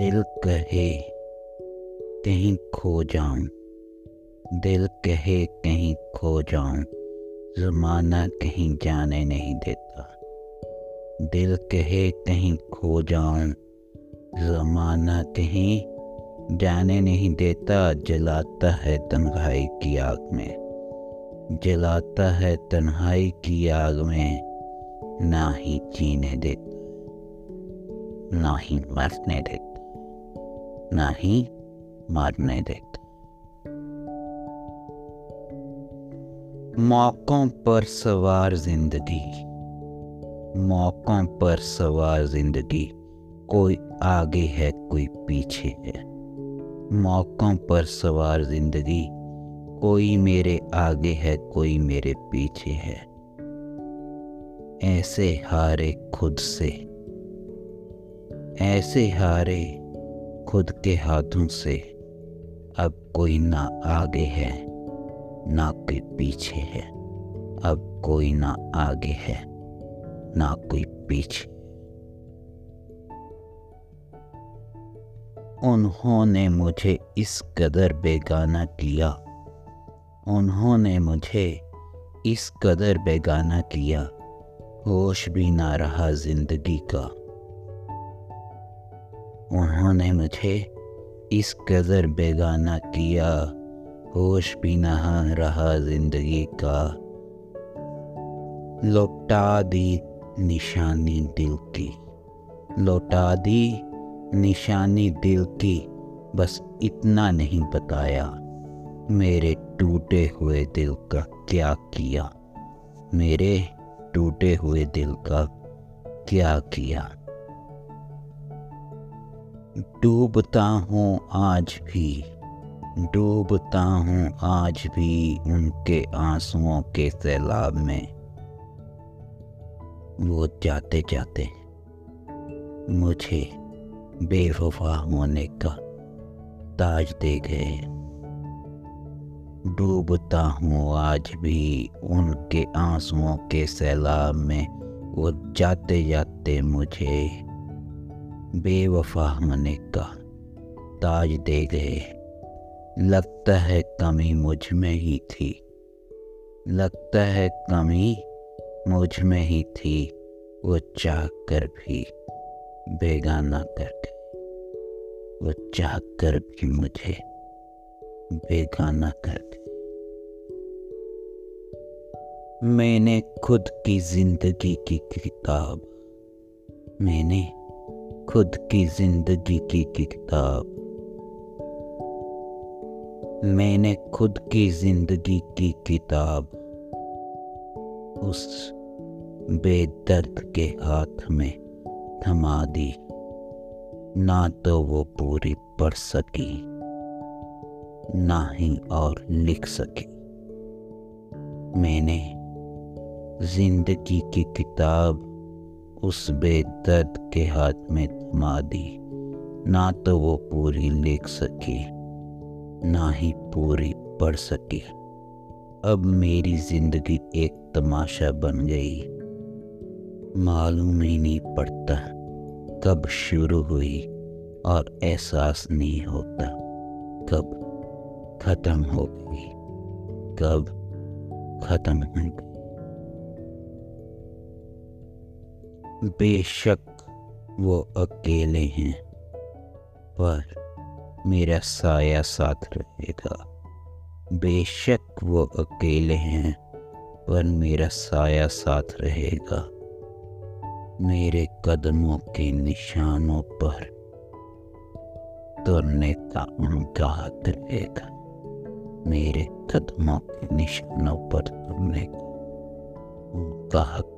दिल कहे, कहीं खो जाऊँ। दिल कहे, कहीं खो जाऊँ। जमाना कहीं जाने नहीं देता। दिल कहे, कहीं खो जाऊँ। जमाना कहीं जाने नहीं देता। जलाता है तन्हाई की आग में। जलाता है तन्हाई की आग में। ना ही जीने देता ना ही मरने देता ना ही मारने देता। मौकों पर सवार ज़िंदगी, मौकों पर सवार ज़िंदगी, कोई आगे है, कोई पीछे है। मौकों पर सवार ज़िंदगी, कोई मेरे आगे है, कोई मेरे पीछे है। ऐसे हारे खुद से, ऐसे हारे खुद के हाथों से अब कोई ना आगे है, ना कोई पीछे है। अब कोई ना आगे है, ना कोई पीछे। उन्होंने मुझे इस कदर बेगाना किया। उन्होंने मुझे इस कदर बेगाना किया। होश भी ना रहा ज़िंदगी का। उन्होंने मुझे इस कदर बेगाना किया। होश भी नहा रहा ज़िंदगी का। लौटा दी निशानी दिल की। लौटा दी निशानी दिल की। बस इतना नहीं बताया। मेरे टूटे हुए दिल का क्या किया? मेरे टूटे हुए दिल का क्या किया? डूबता हूँ आज भी। डूबता हूँ आज भी उनके आंसुओं के सैलाब में। वो जाते जाते मुझे बेवफा होने का ताज दे गए। डूबता हूँ आज भी उनके आंसुओं के सैलाब में। वो जाते जाते मुझे बेवफा होने का ताज दे गए लगता है कमी मुझमें ही थी। लगता है कमी मुझमें ही थी। वो चाह कर भी बेगाना कर गए वो चाह कर भी मुझे बेगाना कर गए मैंने खुद की ज़िंदगी की किताब, मैंने खुद की ज़िंदगी की किताब। मैंने खुद की ज़िंदगी की किताब उस बेदर्द के हाथ में थमा दी। ना तो वो पूरी पढ़ सकी, ना ही और लिख सकी। मैंने ज़िंदगी की किताब उस बेदर्द के हाथ में थमा दी। ना तो वो पूरी लिख सकी, ना ही पूरी पढ़ सकी। अब मेरी ज़िंदगी एक तमाशा बन गई। मालूम ही नहीं पड़ता कब शुरू हुई और एहसास नहीं होता कब खत्म हो गई, कब खत्म हो गई। बेशक वो अकेले हैं, पर मेरा साया साथ रहेगा। बेशक वो अकेले हैं, पर मेरा साया साथ रहेगा। मेरे कदमों के निशानों पर तुरने का उनका हाथ रहेगा। मेरे कदमों के निशानों पर तुरने का उनका हक